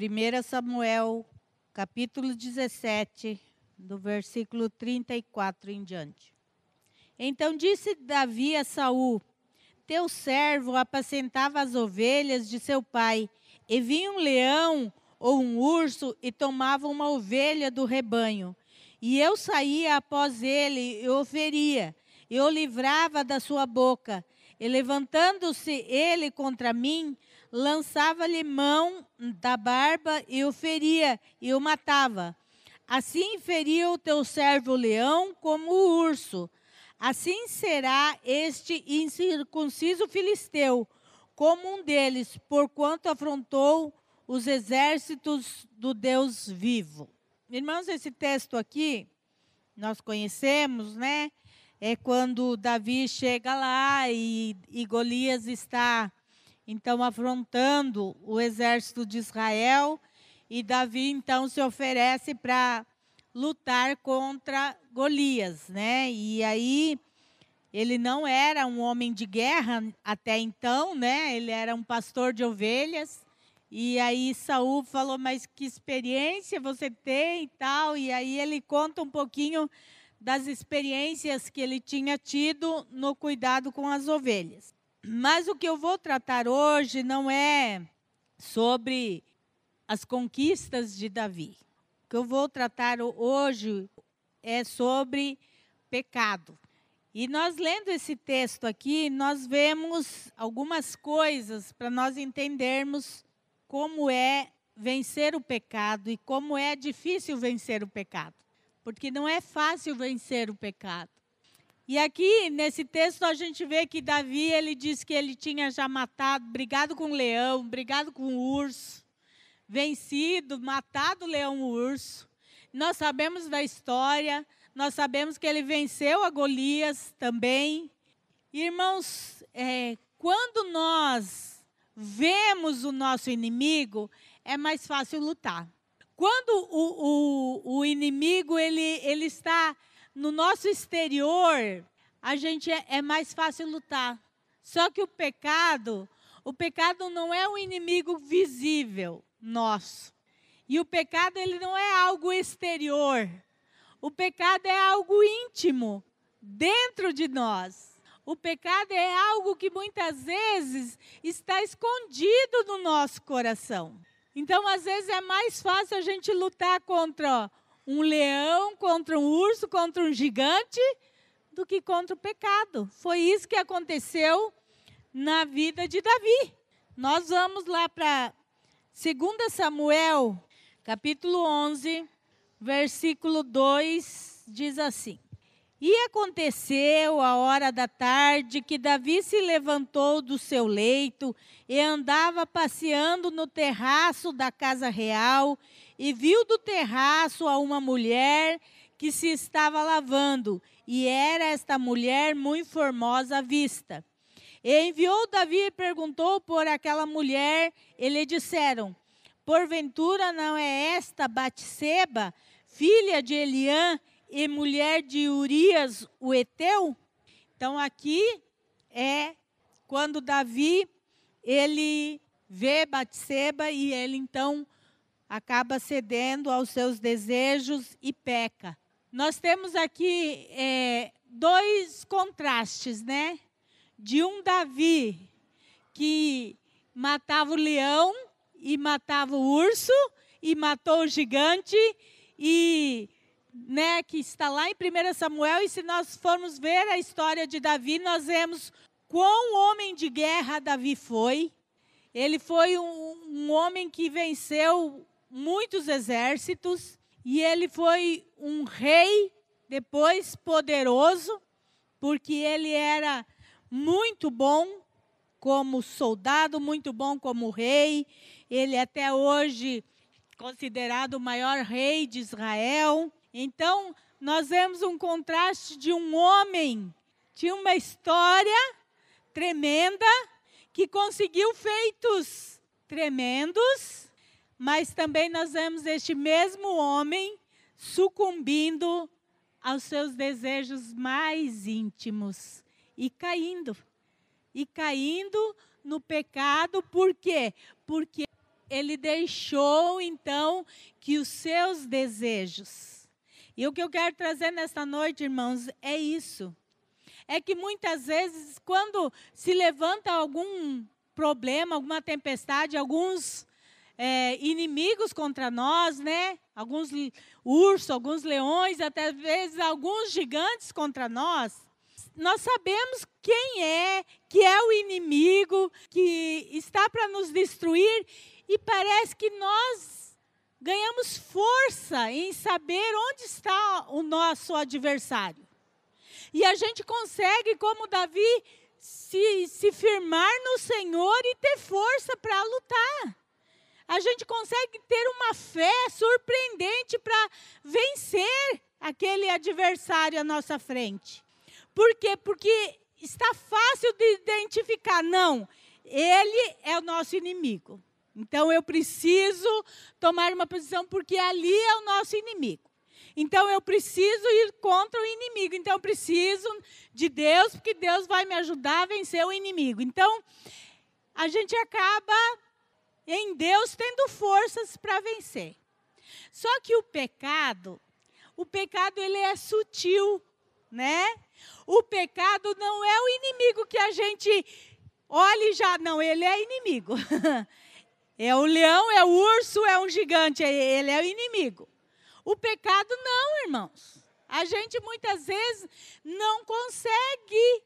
1 Samuel, capítulo 17, do versículo 34 em diante. Então disse Davi a Saul: Teu servo apacentava as ovelhas de seu pai, e vinha um leão ou um urso e tomava uma ovelha do rebanho. E eu saía após ele e o feria, e o livrava da sua boca. E levantando-se ele contra mim, lançava-lhe mão da barba e o feria e o matava. Assim feria o teu servo leão como o urso. Assim será este incircunciso filisteu, como um deles, porquanto afrontou os exércitos do Deus vivo. Irmãos, esse texto aqui, nós conhecemos, né? É quando Davi chega lá e, e Golias está então afrontando o exército de Israel e Davi então se oferece para lutar contra Golias, né? E aí ele não era um homem de guerra até então, né? Ele era um pastor de ovelhas. E aí Saul falou: "Mas que experiência você tem e tal?" E aí ele conta um pouquinho das experiências que ele tinha tido no cuidado com as ovelhas. Mas o que eu vou tratar hoje não é sobre as conquistas de Davi. O que eu vou tratar hoje é sobre pecado. E nós lendo esse texto aqui, nós vemos algumas coisas para nós entendermos como é vencer o pecado e como é difícil vencer o pecado. Porque não é fácil vencer o pecado. E aqui, nesse texto, a gente vê que Davi, ele diz que ele tinha já matado, brigado com o leão, brigado com o urso, vencido, matado o leão o urso. Nós sabemos da história, nós sabemos que ele venceu a Golias também. Irmãos, é, quando nós vemos o nosso inimigo, é mais fácil lutar. Quando o, o, o inimigo ele, ele está no nosso exterior, a gente é, é mais fácil lutar. Só que o pecado, o pecado não é um inimigo visível nosso. E o pecado ele não é algo exterior. O pecado é algo íntimo dentro de nós. O pecado é algo que muitas vezes está escondido no nosso coração. Então, às vezes é mais fácil a gente lutar contra um leão contra um urso, contra um gigante, do que contra o pecado. Foi isso que aconteceu na vida de Davi. Nós vamos lá para 2 Samuel, capítulo 11, versículo 2, diz assim: E aconteceu a hora da tarde que Davi se levantou do seu leito e andava passeando no terraço da casa real e viu do terraço a uma mulher que se estava lavando, e era esta mulher muito formosa à vista. E enviou Davi e perguntou por aquela mulher, e lhe disseram: Porventura não é esta Batseba, filha de Eliã e mulher de Urias, o Eteu? Então aqui é quando Davi ele vê Batseba e ele então acaba cedendo aos seus desejos e peca. Nós temos aqui é, dois contrastes, né? De um Davi que matava o leão e matava o urso e matou o gigante e né, que está lá em 1 Samuel, e se nós formos ver a história de Davi, nós vemos quão homem de guerra Davi foi. Ele foi um, um homem que venceu muitos exércitos e ele foi um rei depois poderoso, porque ele era muito bom como soldado, muito bom como rei. Ele até hoje considerado o maior rei de Israel. Então, nós vemos um contraste de um homem tinha uma história tremenda que conseguiu feitos tremendos mas também nós vemos este mesmo homem sucumbindo aos seus desejos mais íntimos e caindo. E caindo no pecado, por quê? Porque ele deixou então que os seus desejos. E o que eu quero trazer nesta noite, irmãos, é isso. É que muitas vezes, quando se levanta algum problema, alguma tempestade, alguns é, inimigos contra nós, né? Alguns ursos, alguns leões, até vezes alguns gigantes contra nós. Nós sabemos quem é, que é o inimigo, que está para nos destruir, e parece que nós ganhamos força em saber onde está o nosso adversário. E a gente consegue, como Davi, se, se firmar no Senhor e ter força para lutar. A gente consegue ter uma fé surpreendente para vencer aquele adversário à nossa frente. Por quê? Porque está fácil de identificar. Não, ele é o nosso inimigo. Então eu preciso tomar uma posição porque ali é o nosso inimigo. Então eu preciso ir contra o inimigo. Então eu preciso de Deus, porque Deus vai me ajudar a vencer o inimigo. Então a gente acaba em Deus tendo forças para vencer. Só que o pecado, o pecado ele é sutil, né? O pecado não é o inimigo que a gente olha e já, não, ele é inimigo. é o leão, é o urso, é um gigante, ele é o inimigo. O pecado não, irmãos. A gente muitas vezes não consegue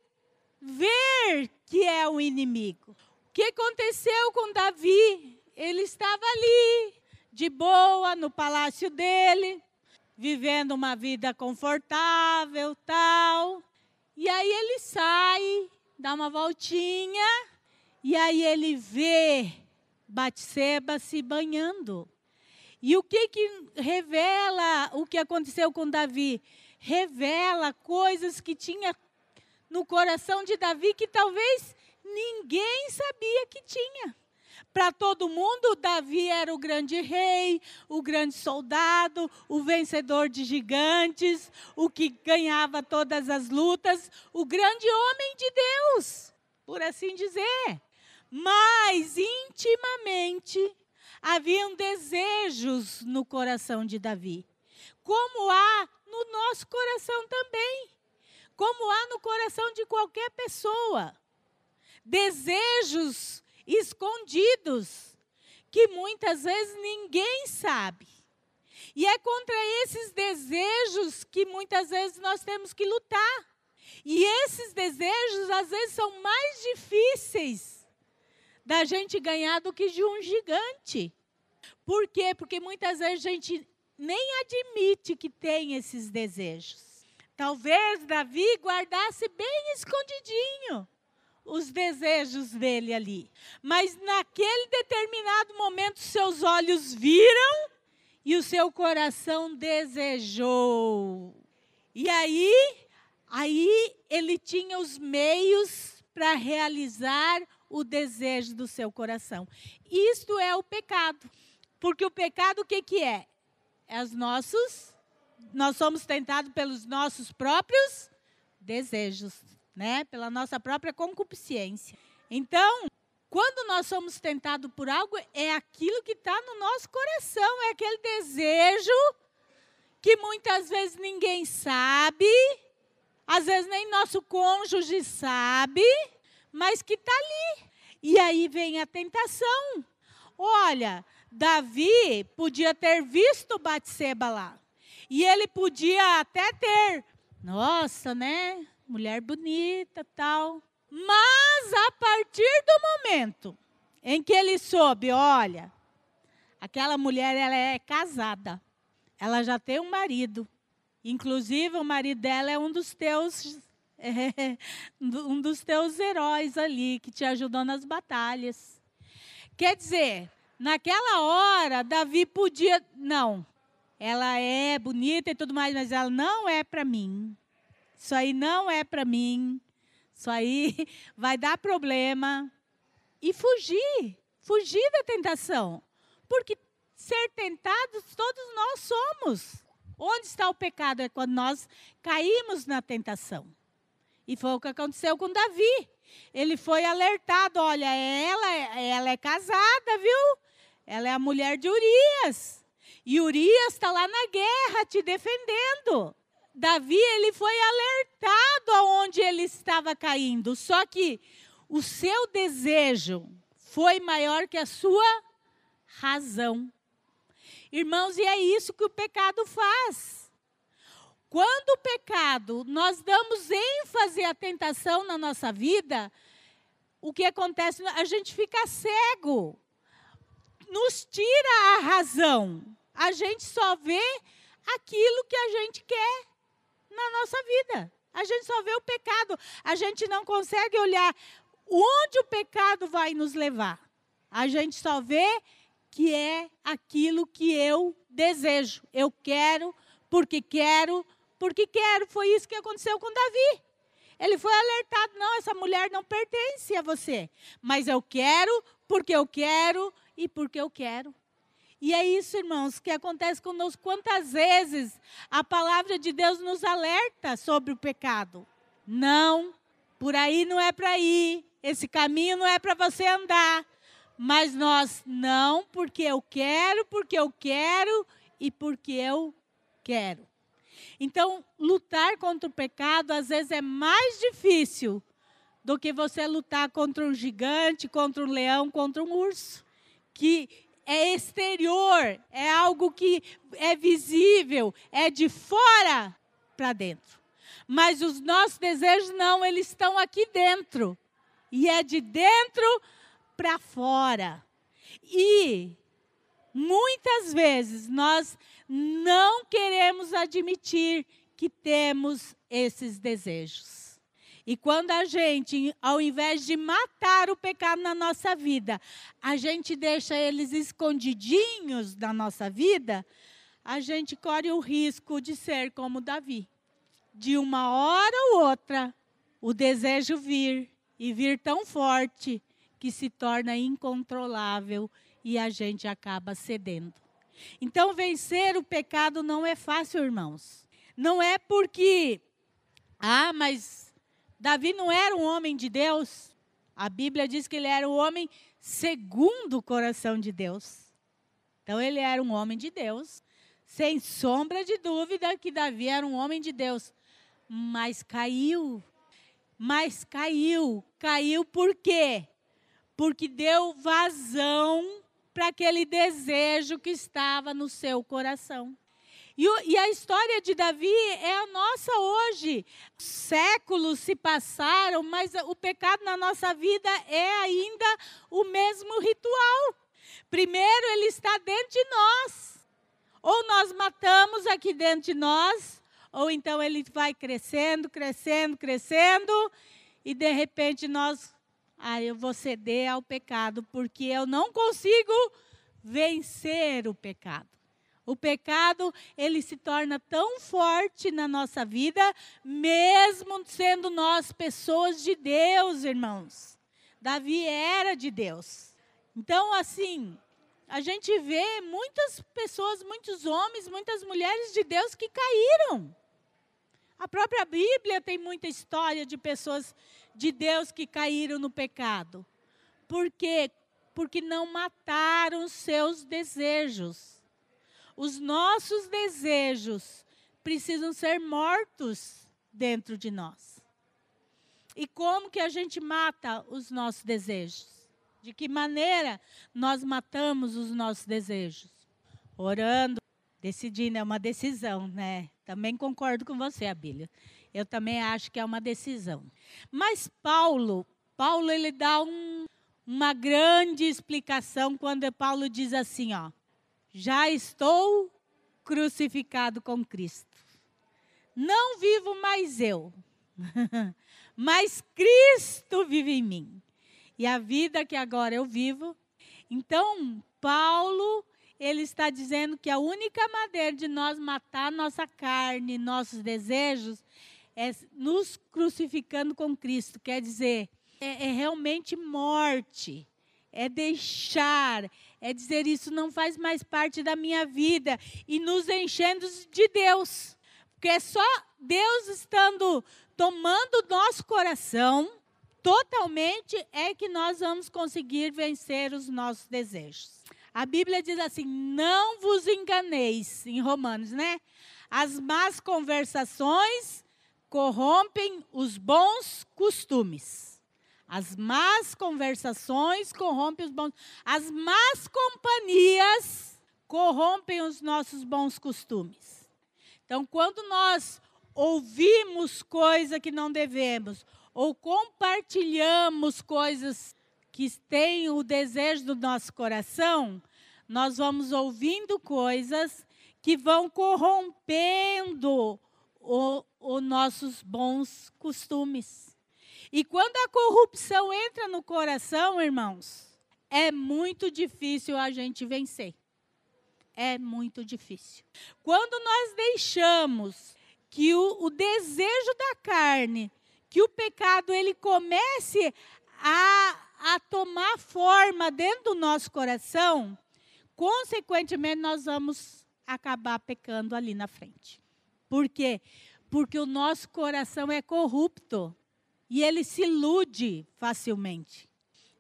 ver que é o inimigo. O que aconteceu com Davi? Ele estava ali, de boa, no palácio dele, vivendo uma vida confortável, tal. E aí ele sai, dá uma voltinha, e aí ele vê Batseba se banhando. E o que, que revela o que aconteceu com Davi? Revela coisas que tinha no coração de Davi que talvez ninguém sabia que tinha. Para todo mundo, Davi era o grande rei, o grande soldado, o vencedor de gigantes, o que ganhava todas as lutas, o grande homem de Deus, por assim dizer. Mas intimamente haviam desejos no coração de Davi, como há no nosso coração também, como há no coração de qualquer pessoa. Desejos escondidos que muitas vezes ninguém sabe. E é contra esses desejos que muitas vezes nós temos que lutar. E esses desejos, às vezes, são mais difíceis da gente ganhar do que de um gigante. Por quê? Porque muitas vezes a gente nem admite que tem esses desejos. Talvez Davi guardasse bem escondidinho os desejos dele ali. Mas naquele determinado momento, seus olhos viram e o seu coração desejou. E aí, aí ele tinha os meios para realizar o desejo do seu coração. Isto é o pecado. Porque o pecado o que, que é? É os nossos, nós somos tentados pelos nossos próprios desejos, né? Pela nossa própria concupiscência. Então, quando nós somos tentados por algo, é aquilo que está no nosso coração, é aquele desejo que muitas vezes ninguém sabe, às vezes nem nosso cônjuge sabe, mas que está ali. E aí vem a tentação. Olha, Davi podia ter visto Batseba lá. E ele podia até ter, nossa, né? Mulher bonita, tal. Mas a partir do momento em que ele soube, olha, aquela mulher ela é casada. Ela já tem um marido. Inclusive o marido dela é um dos teus é, um dos teus heróis ali que te ajudou nas batalhas. Quer dizer, naquela hora, Davi podia. Não, ela é bonita e tudo mais, mas ela não é para mim. Isso aí não é para mim. Isso aí vai dar problema. E fugir, fugir da tentação. Porque ser tentados todos nós somos. Onde está o pecado? É quando nós caímos na tentação. E foi o que aconteceu com Davi. Ele foi alertado: olha, ela, ela é casada, viu? Ela é a mulher de Urias. E Urias está lá na guerra te defendendo. Davi ele foi alertado aonde ele estava caindo. Só que o seu desejo foi maior que a sua razão. Irmãos, e é isso que o pecado faz. Quando o pecado, nós damos ênfase à tentação na nossa vida, o que acontece? A gente fica cego. Nos tira a razão. A gente só vê aquilo que a gente quer na nossa vida. A gente só vê o pecado. A gente não consegue olhar onde o pecado vai nos levar. A gente só vê que é aquilo que eu desejo. Eu quero, porque quero, porque quero. Foi isso que aconteceu com Davi. Ele foi alertado: não, essa mulher não pertence a você. Mas eu quero, porque eu quero e porque eu quero. E é isso, irmãos, que acontece conosco. Quantas vezes a palavra de Deus nos alerta sobre o pecado? Não, por aí não é para ir. Esse caminho não é para você andar. Mas nós, não, porque eu quero, porque eu quero e porque eu quero. Então, lutar contra o pecado às vezes é mais difícil do que você lutar contra um gigante, contra um leão, contra um urso, que é exterior, é algo que é visível, é de fora para dentro. Mas os nossos desejos não, eles estão aqui dentro. E é de dentro para fora. E muitas vezes nós não queremos admitir que temos esses desejos. E quando a gente, ao invés de matar o pecado na nossa vida, a gente deixa eles escondidinhos na nossa vida, a gente corre o risco de ser como Davi. De uma hora ou outra, o desejo vir e vir tão forte que se torna incontrolável e a gente acaba cedendo. Então, vencer o pecado não é fácil, irmãos. Não é porque, ah, mas Davi não era um homem de Deus. A Bíblia diz que ele era um homem segundo o coração de Deus. Então, ele era um homem de Deus. Sem sombra de dúvida que Davi era um homem de Deus. Mas caiu. Mas caiu. Caiu por quê? porque deu vazão para aquele desejo que estava no seu coração. E, e, a história de Davi é a nossa hoje. Séculos se passaram, mas o pecado na nossa vida é ainda o mesmo ritual. Primeiro, ele está dentro de nós. Ou nós matamos aqui dentro de nós, ou então ele vai crescendo, crescendo, crescendo, e de repente nós ah, eu vou ceder ao pecado, porque eu não consigo vencer o pecado. O pecado, ele se torna tão forte na nossa vida, mesmo sendo nós pessoas de Deus, irmãos. Davi era de Deus. Então, assim, a gente vê muitas pessoas, muitos homens, muitas mulheres de Deus que caíram. A própria Bíblia tem muita história de pessoas de Deus que caíram no pecado. Por quê? Porque não mataram seus desejos. Os nossos desejos precisam ser mortos dentro de nós. E como que a gente mata os nossos desejos? De que maneira nós matamos os nossos desejos? Orando, decidindo, é uma decisão, né? Também concordo com você, Abília. Eu também acho que é uma decisão. Mas Paulo, Paulo ele dá um, uma grande explicação quando Paulo diz assim, ó: Já estou crucificado com Cristo. Não vivo mais eu, mas Cristo vive em mim. E a vida que agora eu vivo. Então, Paulo, ele está dizendo que a única maneira de nós matar nossa carne, nossos desejos, é nos crucificando com Cristo. Quer dizer, é, é realmente morte. É deixar, é dizer isso não faz mais parte da minha vida e nos enchendo de Deus. Porque é só Deus estando tomando nosso coração totalmente é que nós vamos conseguir vencer os nossos desejos. A Bíblia diz assim: não vos enganeis, em Romanos, né? As más conversações corrompem os bons costumes. As más conversações corrompem os bons. As más companhias corrompem os nossos bons costumes. Então, quando nós ouvimos coisa que não devemos, ou compartilhamos coisas que têm o desejo do nosso coração, nós vamos ouvindo coisas que vão corrompendo os nossos bons costumes. E quando a corrupção entra no coração, irmãos, é muito difícil a gente vencer. É muito difícil. Quando nós deixamos que o, o desejo da carne que o pecado ele comece a, a tomar forma dentro do nosso coração, consequentemente nós vamos acabar pecando ali na frente. Por quê? Porque o nosso coração é corrupto e ele se ilude facilmente.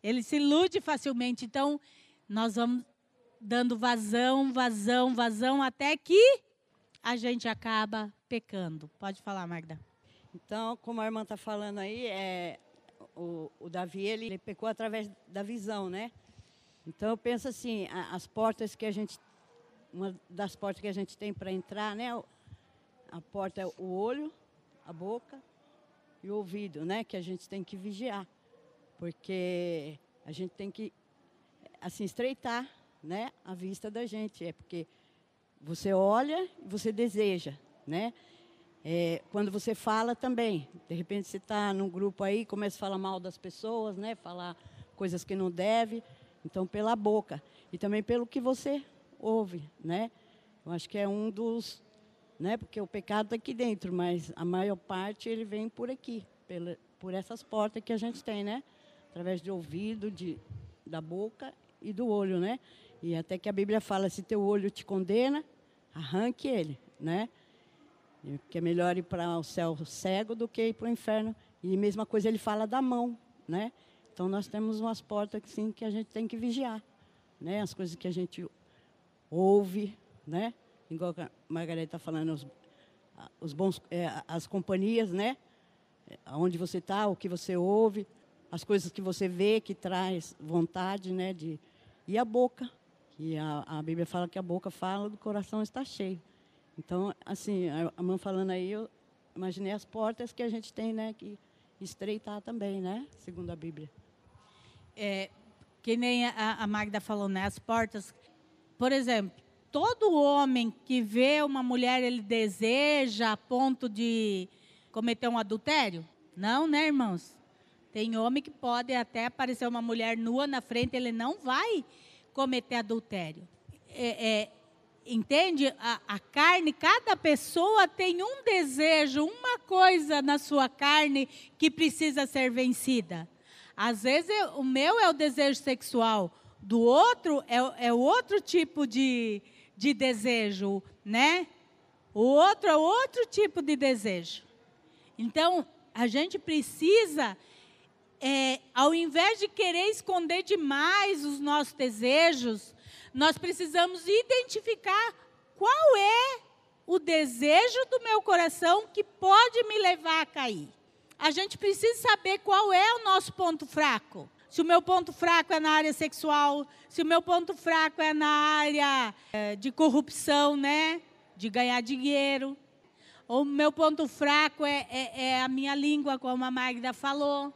Ele se ilude facilmente. Então, nós vamos dando vazão, vazão, vazão, até que a gente acaba pecando. Pode falar, Magda. Então, como a irmã está falando aí, é, o, o Davi ele, ele, pecou através da visão, né? Então eu penso assim, as portas que a gente, uma das portas que a gente tem para entrar, né? A porta é o olho, a boca e o ouvido, né? Que a gente tem que vigiar, porque a gente tem que assim estreitar, né? A vista da gente, é porque você olha, você deseja, né? É, quando você fala também, de repente você está num grupo aí, começa a falar mal das pessoas, né? Falar coisas que não deve. Então, pela boca. E também pelo que você ouve, né? Eu acho que é um dos... Né? Porque o pecado está aqui dentro, mas a maior parte ele vem por aqui, pela, por essas portas que a gente tem, né? Através do ouvido, de, da boca e do olho, né? E até que a Bíblia fala, se teu olho te condena, arranque ele, né? Que é melhor ir para o céu cego do que ir para o inferno. E mesma coisa ele fala da mão, né? Então nós temos umas portas assim, que a gente tem que vigiar, né? As coisas que a gente ouve, né? Igual a Margarida está falando, os, os bons, é, as companhias, né? Onde você está, o que você ouve, as coisas que você vê que traz vontade, né? De, e a boca, que a, a Bíblia fala que a boca fala, do coração está cheio. Então, assim, a mãe falando aí, eu imaginei as portas que a gente tem, né, que estreitar também, né, segundo a Bíblia. É, que nem a, a Magda falou, né, as portas. Por exemplo, todo homem que vê uma mulher, ele deseja a ponto de cometer um adultério? Não, né, irmãos? Tem homem que pode até aparecer uma mulher nua na frente, ele não vai cometer adultério. É, é, entende? A, a, carne, cada pessoa tem um desejo, uma coisa na sua carne que precisa ser vencida. Às vezes eu, o meu é o desejo sexual, do outro é, é outro tipo de, de desejo, né? O outro é outro tipo de desejo. Então, a gente precisa, é, ao invés de querer esconder demais os nossos desejos, nós precisamos identificar qual é o desejo do meu coração que pode me levar a cair. A gente precisa saber qual é o nosso ponto fraco. Se o meu ponto fraco é na área sexual, se o meu ponto fraco é na área é, de corrupção, né? De ganhar dinheiro. Ou o meu ponto fraco é, é, é a minha língua, como a Magda falou,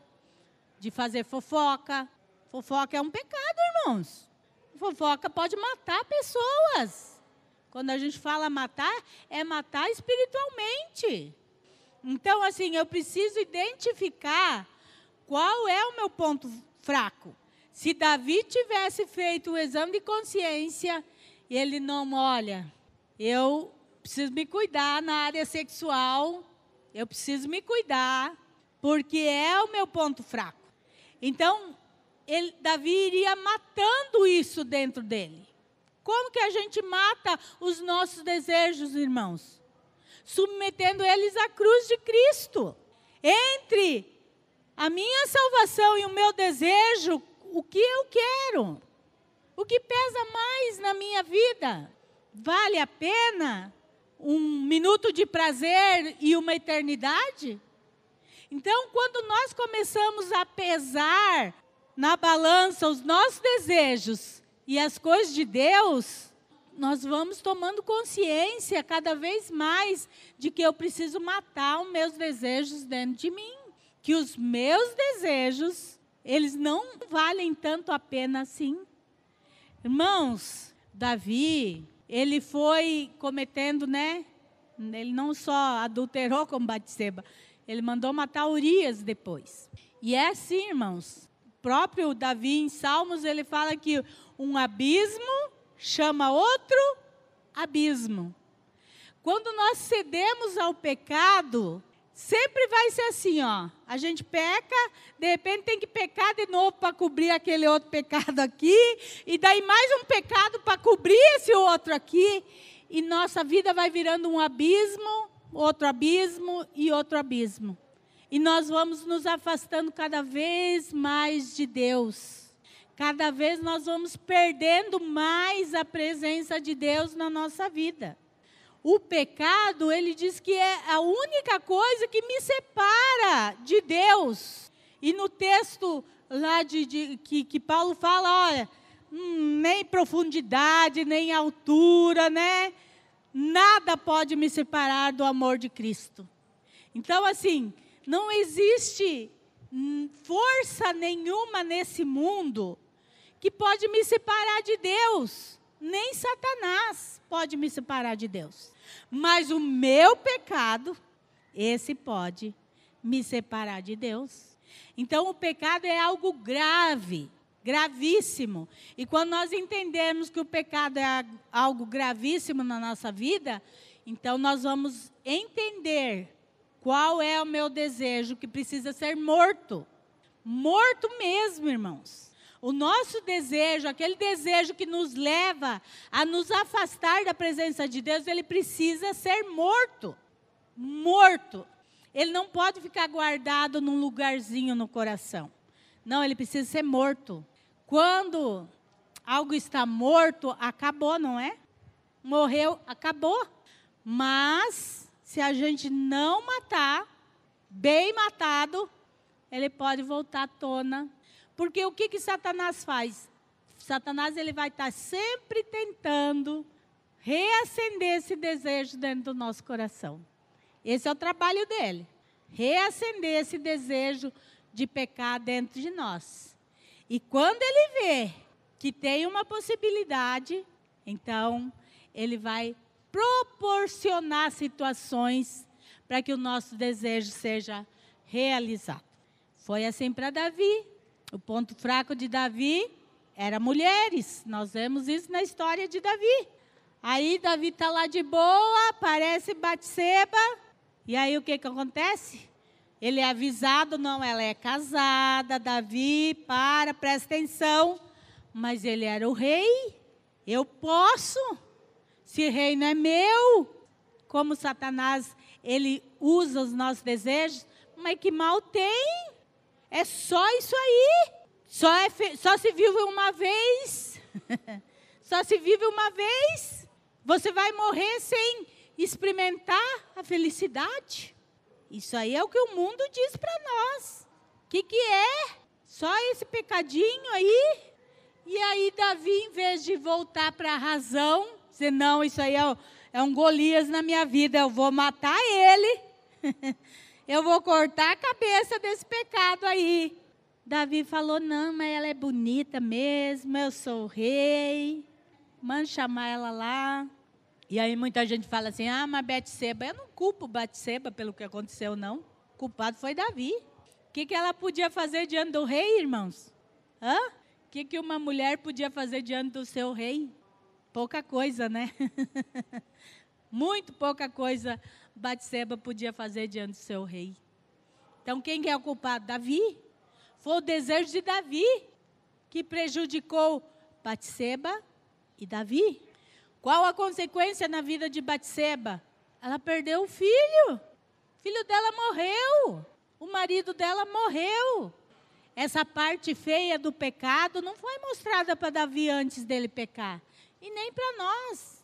de fazer fofoca. Fofoca é um pecado, irmãos. Fofoca pode matar pessoas. Quando a gente fala matar, é matar espiritualmente. Então, assim, eu preciso identificar qual é o meu ponto fraco. Se Davi tivesse feito o exame de consciência ele não, olha, eu preciso me cuidar na área sexual, eu preciso me cuidar, porque é o meu ponto fraco. Então, ele, Davi iria matando isso dentro dele. Como que a gente mata os nossos desejos, irmãos? Submetendo eles à cruz de Cristo. Entre a minha salvação e o meu desejo, o que eu quero? O que pesa mais na minha vida? Vale a pena um minuto de prazer e uma eternidade? Então, quando nós começamos a pesar na balança os nossos desejos e as coisas de Deus, nós vamos tomando consciência cada vez mais de que eu preciso matar os meus desejos dentro de mim, que os meus desejos, eles não valem tanto a pena assim. Irmãos, Davi, ele foi cometendo, né? Ele não só adulterou com Batseba, ele mandou matar Urias depois. E é assim, irmãos. O próprio Davi em Salmos, ele fala que um abismo chama outro abismo. Quando nós cedemos ao pecado, sempre vai ser assim, ó. A gente peca, de repente tem que pecar de novo para cobrir aquele outro pecado aqui, e daí mais um pecado para cobrir esse outro aqui, e nossa vida vai virando um abismo, outro abismo e outro abismo. E nós vamos nos afastando cada vez mais de Deus. Cada vez nós vamos perdendo mais a presença de Deus na nossa vida. O pecado, ele diz que é a única coisa que me separa de Deus. E no texto lá de, de que, que Paulo fala, olha, hum, nem profundidade, nem altura, né? Nada pode me separar do amor de Cristo. Então, assim, não existe hum, força nenhuma nesse mundo que pode me separar de Deus. Nem Satanás pode me separar de Deus. Mas o meu pecado, esse pode me separar de Deus. Então, o pecado é algo grave gravíssimo. E quando nós entendemos que o pecado é algo gravíssimo na nossa vida, então nós vamos entender qual é o meu desejo que precisa ser morto. Morto mesmo, irmãos. O nosso desejo, aquele desejo que nos leva a nos afastar da presença de Deus, ele precisa ser morto. Morto. Ele não pode ficar guardado num lugarzinho no coração. Não, ele precisa ser morto. Quando algo está morto, acabou, não é? Morreu, acabou. Mas, se a gente não matar, bem matado, ele pode voltar à tona. Porque o que, que Satanás faz? Satanás ele vai estar sempre tentando reacender esse desejo dentro do nosso coração. Esse é o trabalho dele. Reacender esse desejo de pecar dentro de nós. E quando ele vê que tem uma possibilidade, então ele vai proporcionar situações para que o nosso desejo seja realizado. Foi assim para Davi. O ponto fraco de Davi era mulheres. Nós vemos isso na história de Davi. Aí Davi está lá de boa, aparece Batseba. E aí o que, que acontece? Ele é avisado, não, ela é casada, Davi, para, presta atenção. Mas ele era o rei. Eu posso. Se reino é meu. Como Satanás, ele usa os nossos desejos. Mas que mal tem? É só isso aí. Só, é, só se vive uma vez. só se vive uma vez. Você vai morrer sem experimentar a felicidade. Isso aí é o que o mundo diz para nós. O que, que é? Só esse pecadinho aí? E aí, Davi, em vez de voltar para a razão, dizer: não, isso aí é, é um Golias na minha vida, eu vou matar ele. eu vou cortar a cabeça desse pecado aí. Davi falou: não, mas ela é bonita mesmo, eu sou o rei. Manda chamar ela lá. E aí muita gente fala assim: ah, mas Betseba, eu não culpo Betseba pelo que aconteceu, não. O culpado foi Davi. O que, que ela podia fazer diante do rei, irmãos? Hã? O que, que uma mulher podia fazer diante do seu rei? Pouca coisa, né? Muito pouca coisa Batseba podia fazer diante do seu rei. Então, quem é o culpado? Davi. Foi o desejo de Davi que prejudicou Batseba e Davi. Qual a consequência na vida de Batseba? Ela perdeu o filho. O filho dela morreu. O marido dela morreu. essa parte feia do pecado não foi mostrada para Davi antes dele pecar. E nem para nós.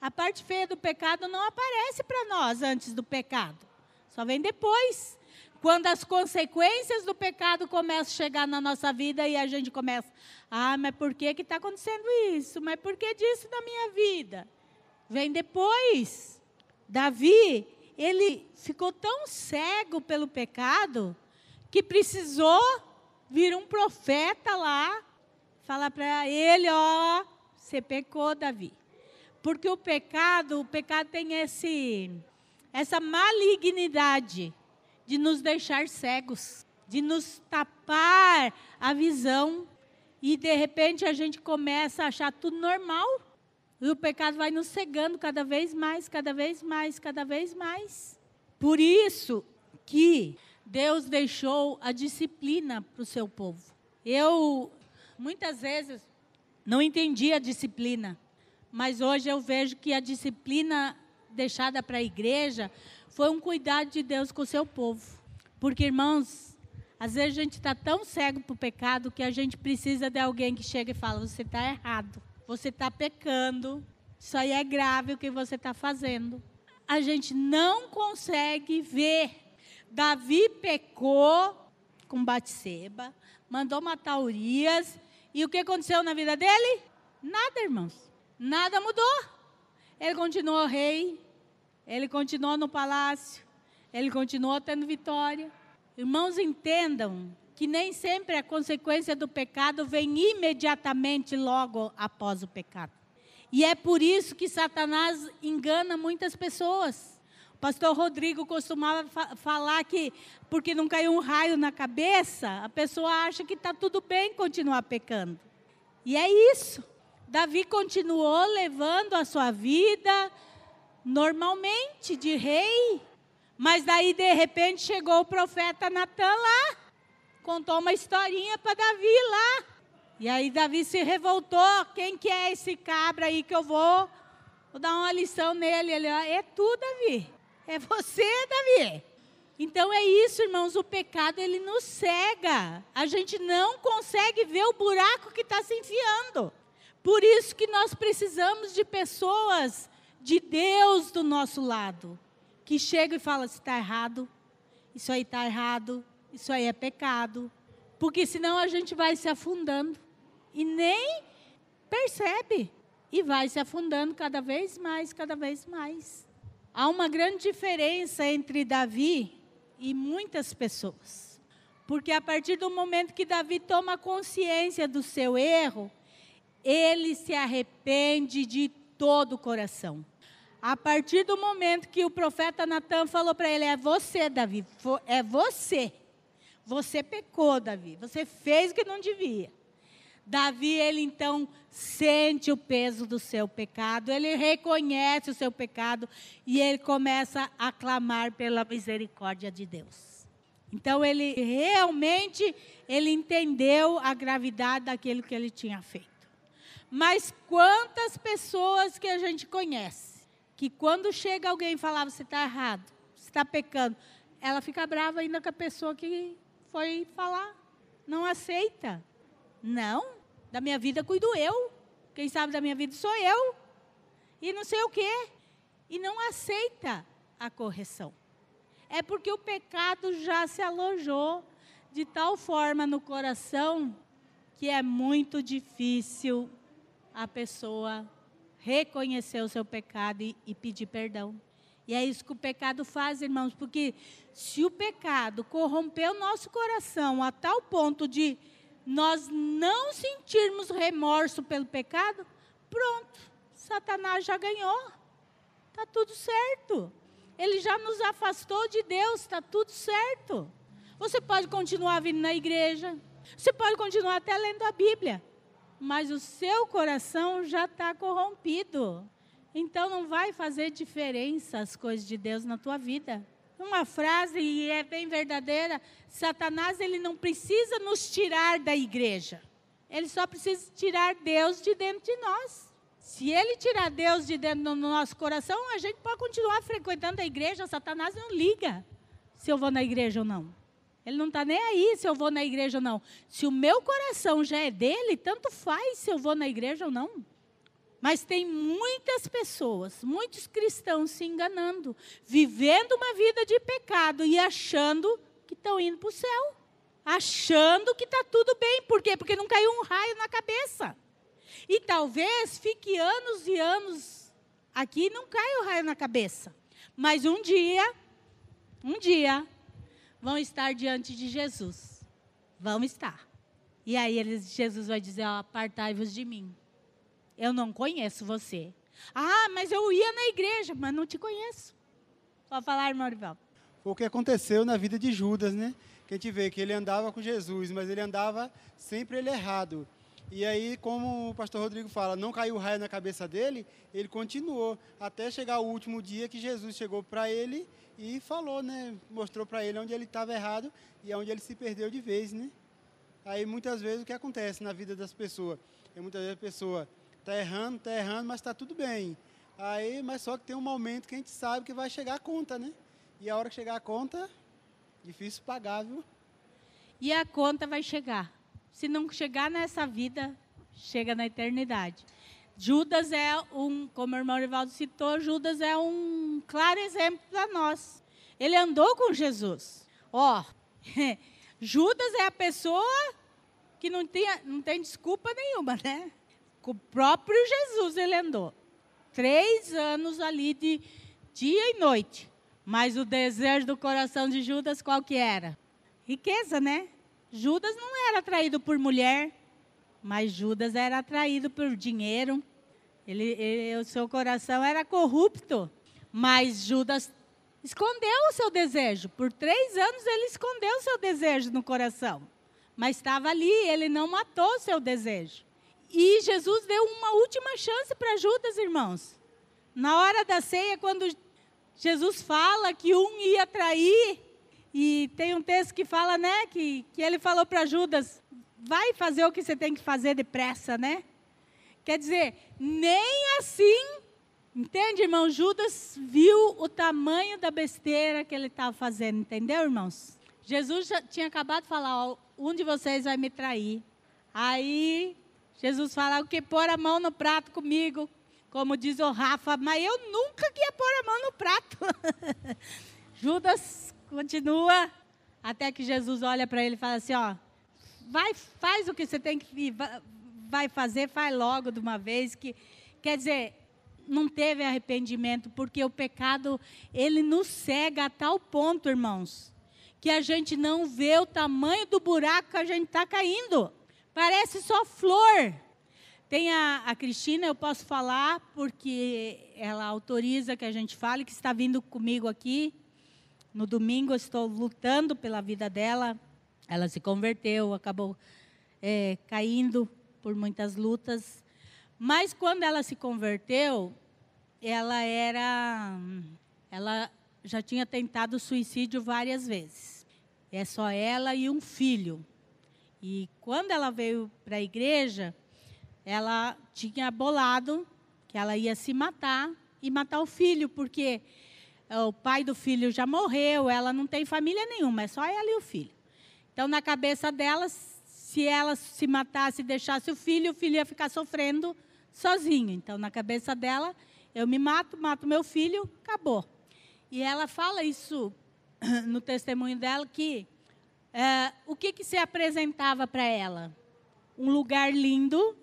A parte feia do pecado não aparece para nós antes do pecado. Só vem depois. Quando as consequências do pecado começam a chegar na nossa vida e a gente começa, ah, mas por que está acontecendo isso? Mas por que disso na minha vida? Vem depois. Davi, ele ficou tão cego pelo pecado que precisou vir um profeta lá falar para ele, ó, você pecou, Davi. Porque o pecado, o pecado tem esse essa malignidade de nos deixar cegos, de nos tapar a visão e de repente a gente começa a achar tudo normal. E o pecado vai nos cegando cada vez mais, cada vez mais, cada vez mais. Por isso que Deus deixou a disciplina para o seu povo. Eu, muitas vezes, não entendi a disciplina, mas hoje eu vejo que a disciplina deixada para a igreja foi um cuidado de Deus com o seu povo. Porque, irmãos, às vezes a gente está tão cego para o pecado que a gente precisa de alguém que chega e fala: você está errado, você está pecando, isso aí é grave o que você está fazendo. A gente não consegue ver. Davi pecou com Batseba, mandou matar Urias, e o que aconteceu na vida dele? Nada, irmãos. Nada mudou. Ele continuou rei, ele continuou no palácio, ele continuou tendo vitória. Irmãos, entendam que nem sempre a consequência do pecado vem imediatamente logo após o pecado. E é por isso que Satanás engana muitas pessoas. O pastor Rodrigo costumava fa falar que, porque não caiu um raio na cabeça, a pessoa acha que está tudo bem continuar pecando. E é isso. Davi continuou levando a sua vida normalmente de rei, mas daí, de repente, chegou o profeta Natan lá, contou uma historinha para Davi lá. E aí Davi se revoltou, quem que é esse cabra aí que eu vou, vou dar uma lição nele. Ele, é tu, Davi. É você, Davi. Então é isso, irmãos, o pecado ele nos cega. A gente não consegue ver o buraco que está se enfiando. Por isso que nós precisamos de pessoas de Deus do nosso lado que chega e fala: se está errado, isso aí está errado, isso aí é pecado. Porque senão a gente vai se afundando e nem percebe. E vai se afundando cada vez mais, cada vez mais. Há uma grande diferença entre Davi e muitas pessoas. Porque a partir do momento que Davi toma consciência do seu erro, ele se arrepende de todo o coração. A partir do momento que o profeta Natan falou para ele: É você, Davi, é você. Você pecou, Davi. Você fez o que não devia. Davi, ele então sente o peso do seu pecado, ele reconhece o seu pecado e ele começa a clamar pela misericórdia de Deus. Então ele realmente ele entendeu a gravidade daquilo que ele tinha feito. Mas quantas pessoas que a gente conhece que quando chega alguém e falar você está errado, você está pecando, ela fica brava ainda com a pessoa que foi falar. Não aceita. Não, da minha vida cuido eu. Quem sabe da minha vida sou eu. E não sei o quê. E não aceita a correção. É porque o pecado já se alojou de tal forma no coração que é muito difícil a pessoa reconhecer o seu pecado e, e pedir perdão. E é isso que o pecado faz, irmãos, porque se o pecado corrompeu o nosso coração a tal ponto de nós não sentirmos remorso pelo pecado, pronto, Satanás já ganhou. Está tudo certo. Ele já nos afastou de Deus, está tudo certo. Você pode continuar vindo na igreja, você pode continuar até lendo a Bíblia, mas o seu coração já está corrompido. Então não vai fazer diferença as coisas de Deus na tua vida. Uma frase e é bem verdadeira, Satanás ele não precisa nos tirar da igreja. Ele só precisa tirar Deus de dentro de nós. Se ele tirar Deus de dentro do nosso coração, a gente pode continuar frequentando a igreja, Satanás não liga se eu vou na igreja ou não. Ele não está nem aí se eu vou na igreja ou não. Se o meu coração já é dele, tanto faz se eu vou na igreja ou não. Mas tem muitas pessoas, muitos cristãos se enganando, vivendo uma vida de pecado e achando que estão indo para o céu. Achando que está tudo bem. Por quê? Porque não caiu um raio na cabeça. E talvez fique anos e anos aqui e não caia o raio na cabeça. Mas um dia, um dia, vão estar diante de Jesus. Vão estar. E aí eles, Jesus vai dizer: apartai-vos de mim. Eu não conheço você. Ah, mas eu ia na igreja, mas não te conheço. Pode falar, irmão Rivaldo. Foi o que aconteceu na vida de Judas, né? Que a gente vê que ele andava com Jesus, mas ele andava sempre ele errado. E aí, como o pastor Rodrigo fala, não caiu raio na cabeça dele, ele continuou até chegar o último dia que Jesus chegou para ele e falou, né? Mostrou para ele onde ele estava errado e onde ele se perdeu de vez, né? Aí muitas vezes o que acontece na vida das pessoas? É muitas vezes a pessoa está errando, está errando, mas está tudo bem. Aí, mas só que tem um momento que a gente sabe que vai chegar a conta, né? E a hora que chegar a conta, difícil pagar, viu? E a conta vai chegar. Se não chegar nessa vida, chega na eternidade. Judas é um, como o irmão Rivaldo citou, Judas é um claro exemplo para nós. Ele andou com Jesus. Ó, oh, Judas é a pessoa que não tem, não tem desculpa nenhuma, né? Com o próprio Jesus ele andou. Três anos ali de dia e noite. Mas o desejo do coração de Judas qual que era? Riqueza, né? Judas não era atraído por mulher, mas Judas era atraído por dinheiro. Ele, ele, o seu coração era corrupto, mas Judas escondeu o seu desejo. Por três anos ele escondeu o seu desejo no coração, mas estava ali, ele não matou o seu desejo. E Jesus deu uma última chance para Judas, irmãos. Na hora da ceia, quando Jesus fala que um ia trair, e tem um texto que fala, né, que, que ele falou para Judas: vai fazer o que você tem que fazer depressa, né? Quer dizer, nem assim, entende, irmão? Judas viu o tamanho da besteira que ele estava fazendo, entendeu, irmãos? Jesus tinha acabado de falar: ó, um de vocês vai me trair. Aí Jesus fala: o que pôr a mão no prato comigo, como diz o Rafa, mas eu nunca ia pôr a mão no prato. Judas continua, até que Jesus olha para ele e fala assim: ó, vai, faz o que você tem que vai fazer, faz logo de uma vez. Que, quer dizer, não teve arrependimento, porque o pecado, ele nos cega a tal ponto, irmãos, que a gente não vê o tamanho do buraco que a gente está caindo. Parece só flor. Tem a, a Cristina, eu posso falar, porque ela autoriza que a gente fale, que está vindo comigo aqui. No domingo eu estou lutando pela vida dela. Ela se converteu, acabou é, caindo por muitas lutas. Mas quando ela se converteu, ela era, ela já tinha tentado suicídio várias vezes. É só ela e um filho. E quando ela veio para a igreja, ela tinha bolado que ela ia se matar e matar o filho, porque o pai do filho já morreu, ela não tem família nenhuma, é só ela e o filho. Então, na cabeça dela, se ela se matasse e deixasse o filho, o filho ia ficar sofrendo sozinho. Então, na cabeça dela, eu me mato, mato meu filho, acabou. E ela fala isso no testemunho dela, que é, o que, que se apresentava para ela? Um lugar lindo,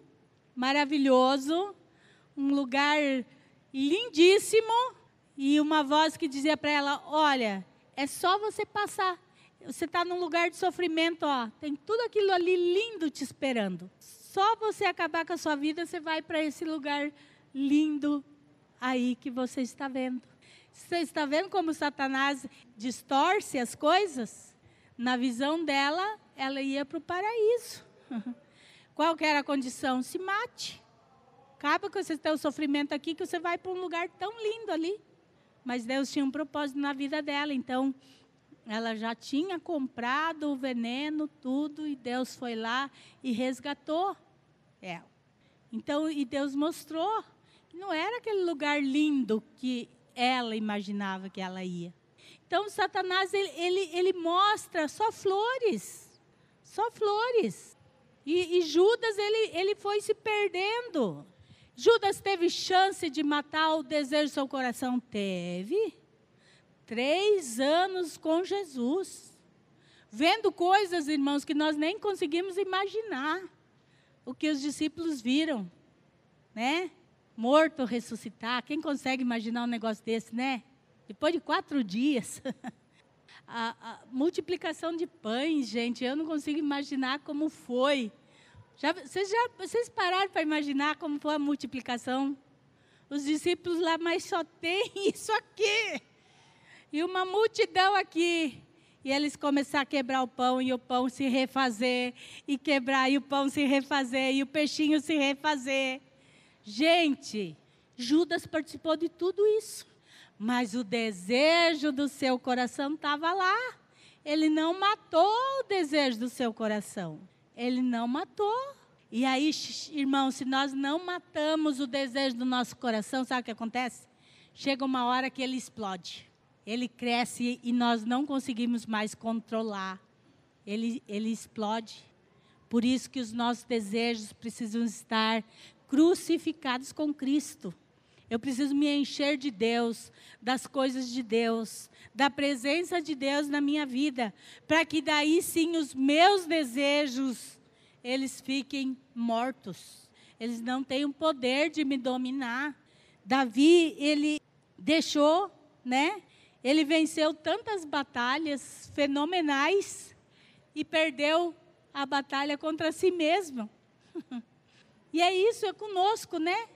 maravilhoso, um lugar lindíssimo, e uma voz que dizia para ela: Olha, é só você passar. Você está num lugar de sofrimento, ó, tem tudo aquilo ali lindo te esperando. Só você acabar com a sua vida, você vai para esse lugar lindo aí que você está vendo. Você está vendo como Satanás distorce as coisas? Na visão dela, ela ia para o paraíso. Qual que era a condição? Se mate. Acaba com esse teu sofrimento aqui, que você vai para um lugar tão lindo ali mas Deus tinha um propósito na vida dela, então ela já tinha comprado o veneno, tudo, e Deus foi lá e resgatou ela. Então, e Deus mostrou que não era aquele lugar lindo que ela imaginava que ela ia. Então, Satanás, ele, ele, ele mostra só flores, só flores. E, e, Judas, ele, ele foi se perdendo. Judas teve chance de matar o desejo do seu coração? Teve. Três anos com Jesus. Vendo coisas, irmãos, que nós nem conseguimos imaginar. O que os discípulos viram, né? Morto ressuscitar. Quem consegue imaginar um negócio desse, né? Depois de quatro dias. a, a, multiplicação de pães, gente, eu não consigo imaginar como foi. Já, vocês, já, vocês pararam para imaginar como foi a multiplicação? Os discípulos lá, mas só tem isso aqui. E uma multidão aqui. E eles começaram a quebrar o pão e o pão se refazer, e quebrar e o pão se refazer, e o peixinho se refazer. Gente, Judas participou de tudo isso. Mas o desejo do seu coração estava lá. Ele não matou o desejo do seu coração. Ele não matou. E aí, irmão, se nós não matamos o desejo do nosso coração, sabe o que acontece? Chega uma hora que ele explode. Ele cresce e nós não conseguimos mais controlar. Ele, ele explode. Por isso que os nossos desejos precisam estar crucificados com Cristo. Eu preciso me encher de Deus, das coisas de Deus, da presença de Deus na minha vida, para que daí sim os meus desejos eles fiquem mortos. Eles não têm o poder de me dominar. Davi, ele deixou, né? Ele venceu tantas batalhas fenomenais e perdeu a batalha contra si mesmo. e é isso, é conosco, né?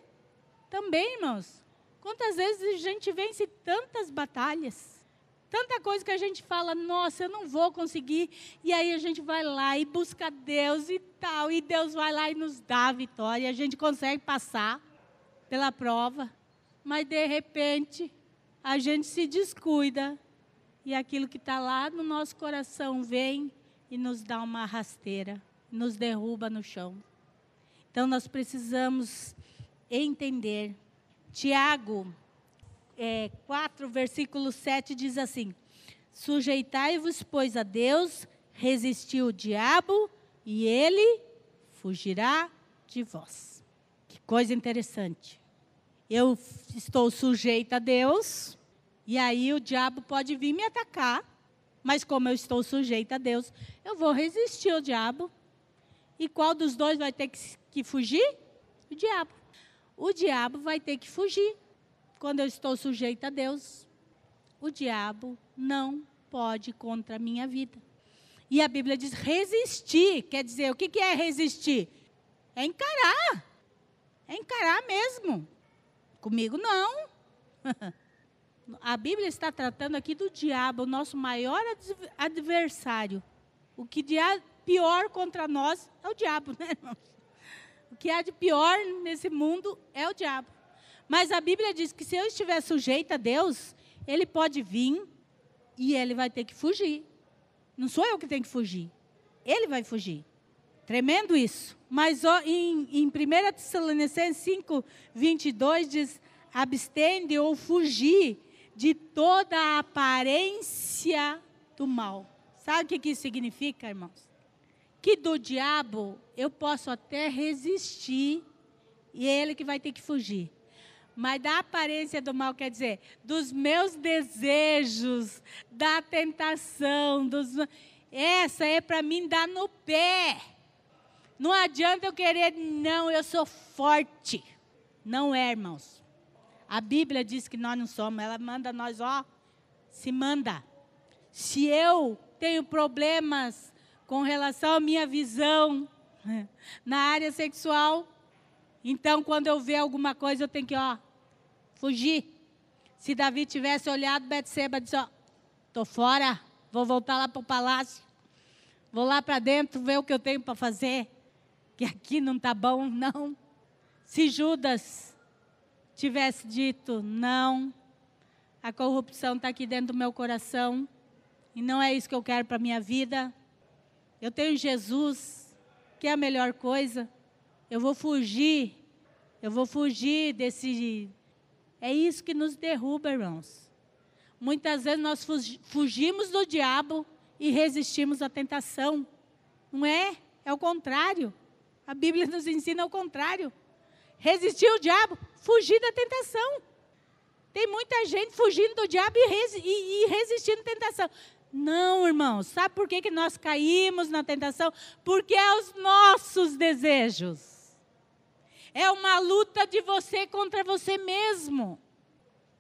Também, irmãos. Quantas vezes a gente vence tantas batalhas? Tanta coisa que a gente fala, nossa, eu não vou conseguir. E aí a gente vai lá e busca Deus e tal. E Deus vai lá e nos dá a vitória. A gente consegue passar pela prova. Mas de repente, a gente se descuida. E aquilo que está lá no nosso coração vem e nos dá uma rasteira, nos derruba no chão. Então nós precisamos entender. Tiago é, 4, versículo 7 diz assim: Sujeitai-vos, pois, a Deus, resistiu o diabo, e ele fugirá de vós. Que coisa interessante. Eu estou sujeita a Deus, e aí o diabo pode vir me atacar, mas como eu estou sujeita a Deus, eu vou resistir ao diabo. E qual dos dois vai ter que, que fugir? O diabo o diabo vai ter que fugir. Quando eu estou sujeita a Deus, o diabo não pode contra a minha vida. E a Bíblia diz resistir. Quer dizer, o que é resistir? É encarar. É encarar mesmo. Comigo não. A Bíblia está tratando aqui do diabo, o nosso maior adversário. O que pior contra nós é o diabo, né, irmãos? O que há de pior nesse mundo é o diabo. Mas a Bíblia diz que se eu estiver sujeita a Deus, ele pode vir e ele vai ter que fugir. Não sou eu que tenho que fugir. Ele vai fugir. Tremendo isso. Mas ó, em, em 1 Tessalonicenses 5, 22 diz: abstende ou fugir de toda a aparência do mal. Sabe o que, isso significa, irmãos? Que do diabo eu posso até resistir e é ele que vai ter que fugir. Mas da aparência do mal quer dizer dos meus desejos, da tentação, dos essa é para mim dar no pé. Não adianta eu querer, não, eu sou forte. Não é, irmãos. A Bíblia diz que nós não somos, ela manda nós, ó, se manda. Se eu tenho problemas com relação à minha visão né, na área sexual. Então, quando eu ver alguma coisa, eu tenho que, ó, fugir. Se Davi tivesse olhado, Betseba disse, ó, tô fora, vou voltar lá para o palácio. Vou lá para dentro ver o que eu tenho para fazer. Que aqui não está bom, não. Se Judas tivesse dito, não, a corrupção está aqui dentro do meu coração, e não é isso que eu quero para minha vida, eu tenho Jesus, que é a melhor coisa. Eu vou fugir. Eu vou fugir desse. É isso que nos derruba, irmãos. Muitas vezes nós fugimos do diabo e resistimos à tentação. Não é? É o contrário. A Bíblia nos ensina o contrário. Resistir ao diabo, fugir da tentação. Tem muita gente fugindo do diabo e, resi resistindo à tentação. Não, irmãos, sabe por que, que nós caímos na tentação? Porque é os nossos desejos. É uma luta de você contra você mesmo.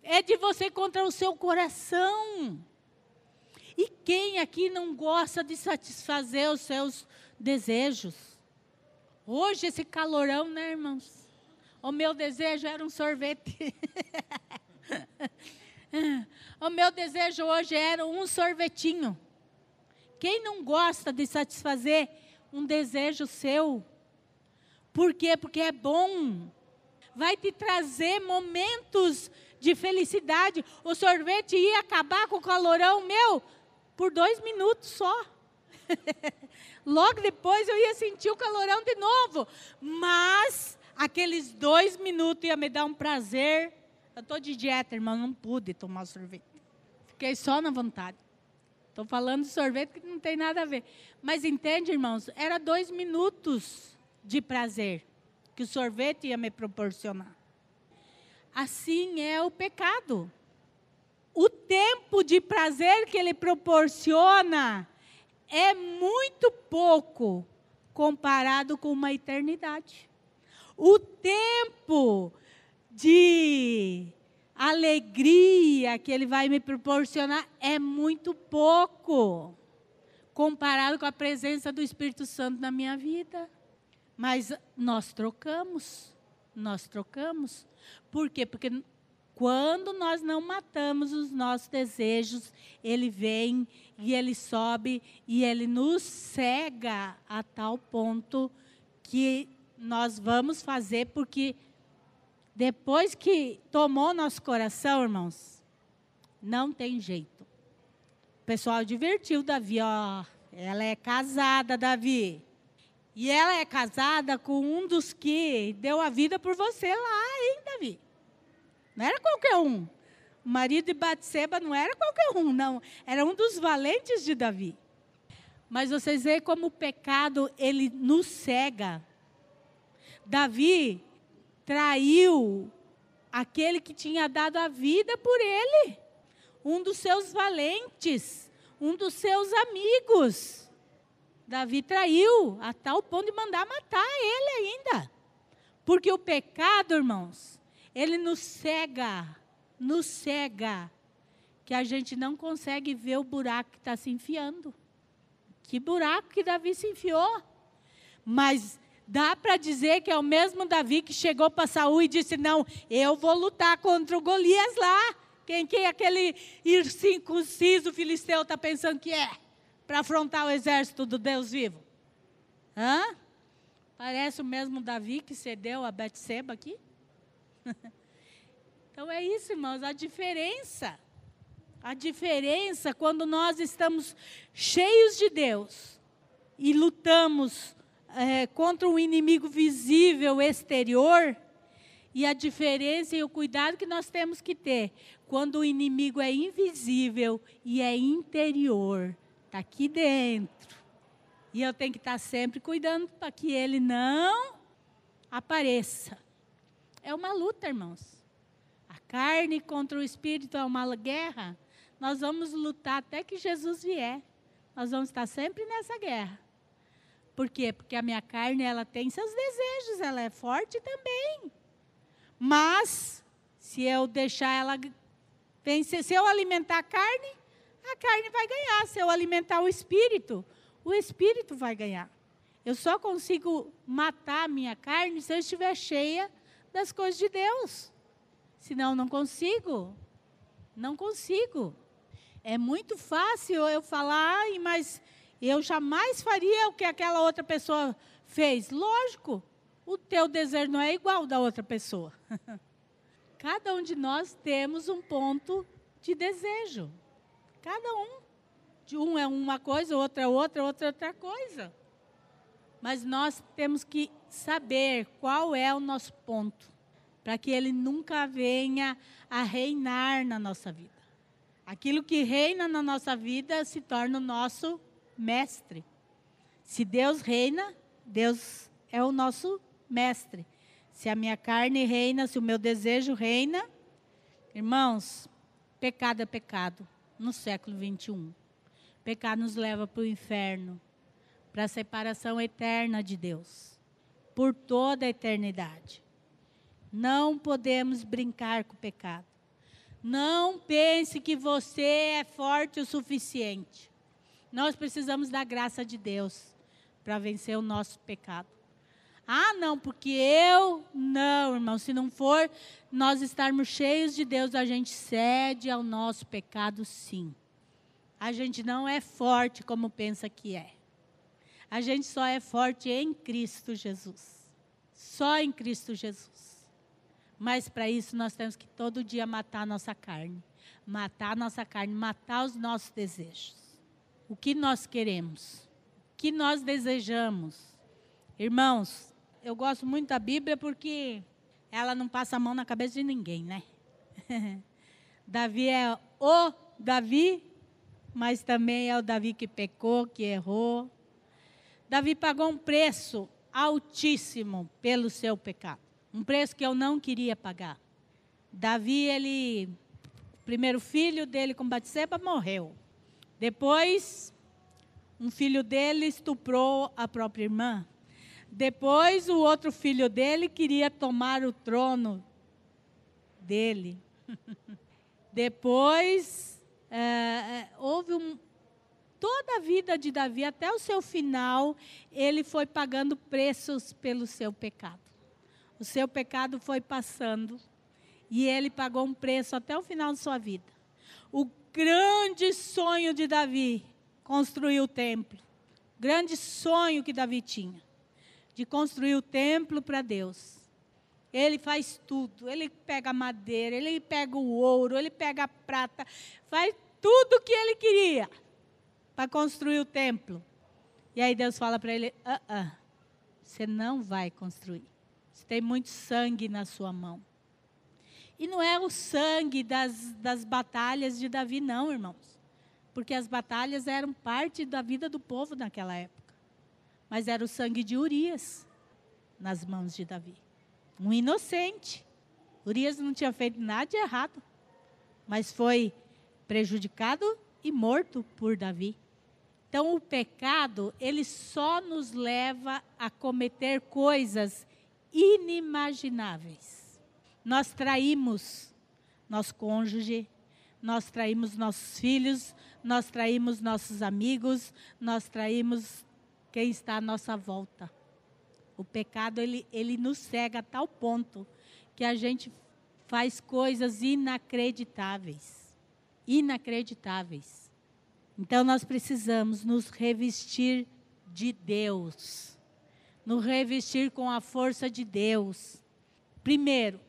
É de você contra o seu coração. E quem aqui não gosta de satisfazer os seus desejos? Hoje, esse calorão, né, irmãos? O meu desejo era um sorvete. o meu desejo hoje era um sorvetinho. Quem não gosta de satisfazer um desejo seu? Por quê? Porque é bom. Vai te trazer momentos de felicidade. O sorvete ia acabar com o calorão meu por dois minutos só. Logo depois eu ia sentir o calorão de novo. Mas aqueles dois minutos ia me dar um prazer. Eu estou de dieta, irmão, não pude tomar sorvete. Fiquei só na vontade. Estou falando de sorvete que não tem nada a ver. Mas entende, irmãos? Era dois minutos de prazer que o sorvete ia me proporcionar. Assim é o pecado. O tempo de prazer que ele proporciona é muito pouco comparado com uma eternidade. O tempo de alegria que Ele vai me proporcionar é muito pouco comparado com a presença do Espírito Santo na minha vida. Mas nós trocamos, nós trocamos. Por quê? Porque quando nós não matamos os nossos desejos, Ele vem e Ele sobe e Ele nos cega a tal ponto que nós vamos fazer porque depois que tomou nosso coração, irmãos, não tem jeito. O pessoal divertiu Davi, ó. Ela é casada, Davi. E ela é casada com um dos que deu a vida por você lá, hein, Davi? Não era qualquer um. O marido de Batseba não era qualquer um, não. Era um dos valentes de Davi. Mas vocês veem como o pecado, ele nos cega. Davi traiu aquele que tinha dado a vida por ele, um dos seus valentes, um dos seus amigos. Davi traiu a tal ponto de mandar matar ele ainda. Porque o pecado, irmãos, ele nos cega, nos cega, que a gente não consegue ver o buraco que está se enfiando. Que buraco que Davi se enfiou. Mas Dá para dizer que é o mesmo Davi que chegou para Saul e disse: Não, eu vou lutar contra o Golias lá. Quem que é aquele incircunciso filisteu está pensando que é? Para afrontar o exército do Deus vivo. Hã? Parece o mesmo Davi que cedeu a Betseba aqui? então é isso, irmãos, a diferença. A diferença quando nós estamos cheios de Deus e lutamos é, contra um inimigo visível exterior e a diferença e o cuidado que nós temos que ter quando o inimigo é invisível e é interior, está aqui dentro. E eu tenho que estar sempre cuidando para que ele não apareça. É uma luta, irmãos. A carne contra o espírito é uma guerra. Nós vamos lutar até que Jesus vier. Nós vamos estar sempre nessa guerra. Por quê? Porque a minha carne, ela tem seus desejos, ela é forte também. Mas, se eu deixar ela vencer, se eu alimentar a carne, a carne vai ganhar. Se eu alimentar o espírito, o espírito vai ganhar. Eu só consigo matar a minha carne se eu estiver cheia das coisas de Deus. Senão, não consigo. Não consigo. É muito fácil eu falar, mas eu jamais faria o que aquela outra pessoa fez. Lógico, o teu desejo não é igual da outra pessoa. Cada um de nós temos um ponto de desejo. Cada um. De um é uma coisa, outro é outra, outra é outra coisa. Mas nós temos que saber qual é o nosso ponto, para que ele nunca venha a reinar na nossa vida. Aquilo que reina na nossa vida se torna o nosso mestre. Se Deus reina, Deus é o nosso mestre. Se a minha carne reina, se o meu desejo reina, irmãos, pecado é pecado no século 21. Pecado nos leva para o inferno, para a separação eterna de Deus, por toda a eternidade. Não podemos brincar com o pecado. Não pense que você é forte o suficiente. Nós precisamos da graça de Deus para vencer o nosso pecado. Ah, não, porque eu. Não, irmão, se não for nós estarmos cheios de Deus, a gente cede ao nosso pecado, sim. A gente não é forte como pensa que é. A gente só é forte em Cristo Jesus. Só em Cristo Jesus. Mas para isso nós temos que todo dia matar a nossa carne. Matar a nossa carne, matar os nossos desejos. O que nós queremos? O que nós desejamos? Irmãos, eu gosto muito da Bíblia porque ela não passa a mão na cabeça de ninguém, né? Davi é o Davi, mas também é o Davi que pecou, que errou. Davi pagou um preço altíssimo pelo seu pecado. Um preço que eu não queria pagar. Davi, ele, o primeiro filho dele com Batseba morreu. Depois, um filho dele estuprou a própria irmã. Depois, o outro filho dele queria tomar o trono dele. Depois, é, houve um, toda a vida de Davi, até o seu final, ele foi pagando preços pelo seu pecado. O seu pecado foi passando e ele pagou um preço até o final de sua vida. O grande sonho de Davi, construir o templo. Grande sonho que Davi tinha de construir o templo para Deus. Ele faz tudo. Ele pega madeira, ele pega o ouro, ele pega a prata, faz tudo o que ele queria para construir o templo. E aí Deus fala para ele: ah, ah, você não vai construir. Você tem muito sangue na sua mão. E não é o sangue das, das batalhas de Davi, não, irmãos. Porque as batalhas eram parte da vida do povo naquela época mas era o sangue de Urias nas mãos de Davi. Um inocente. Urias não tinha feito nada de errado, mas foi prejudicado e morto por Davi. Então, o pecado, ele só nos leva a cometer coisas inimagináveis. Nós traímos nosso cônjuge, nós traímos nossos filhos, nós traímos nossos amigos, nós traímos quem está à nossa volta. O pecado, ele, ele nos cega a tal ponto que a gente faz coisas inacreditáveis. Inacreditáveis. Então nós precisamos nos revestir de Deus. Nos revestir com a força de Deus. Primeiro,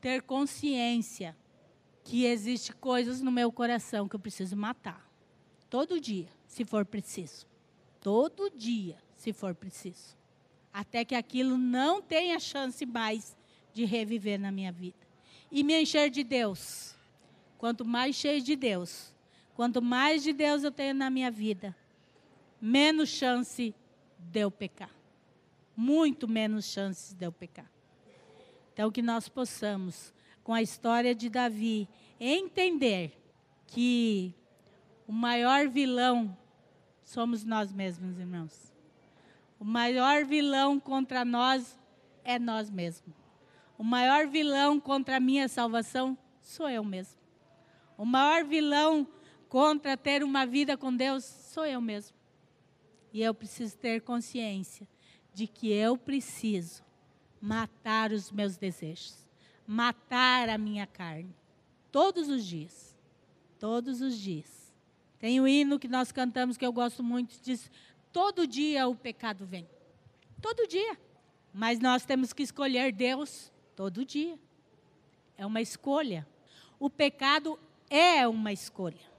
ter consciência que existe coisas no meu coração que eu preciso matar. Todo dia, se for preciso todo dia, se for preciso, até que aquilo não tenha chance mais de reviver na minha vida. E me encher de Deus. Quanto mais cheio de Deus, quanto mais de Deus eu tenho na minha vida, menos chance de eu pecar. Muito menos chances de eu pecar. Então, que nós possamos, com a história de Davi, entender que o maior vilão somos nós mesmos, irmãos. O maior vilão contra nós é nós mesmos. O maior vilão contra a minha salvação sou eu mesmo. O maior vilão contra ter uma vida com Deus sou eu mesmo. E eu preciso ter consciência de que eu preciso matar os meus desejos, matar a minha carne, todos os dias. Todos os dias. Tem um hino que nós cantamos que eu gosto muito, diz: todo dia o pecado vem. Todo dia. Mas nós temos que escolher Deus todo dia. É uma escolha. O pecado é uma escolha.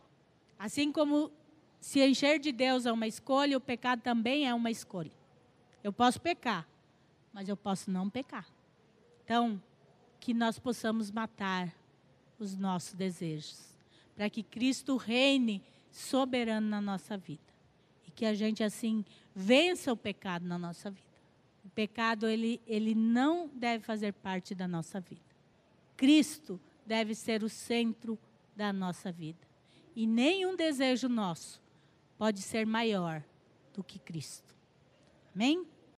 Assim como se encher de Deus é uma escolha, o pecado também é uma escolha. Eu posso pecar, mas eu posso não pecar. Então, que nós possamos matar os nossos desejos para que Cristo reine soberano na nossa vida. E que a gente assim vença o pecado na nossa vida. O pecado ele, ele não deve fazer parte da nossa vida. Cristo deve ser o centro da nossa vida. E nenhum desejo nosso pode ser maior do que Cristo. Amém?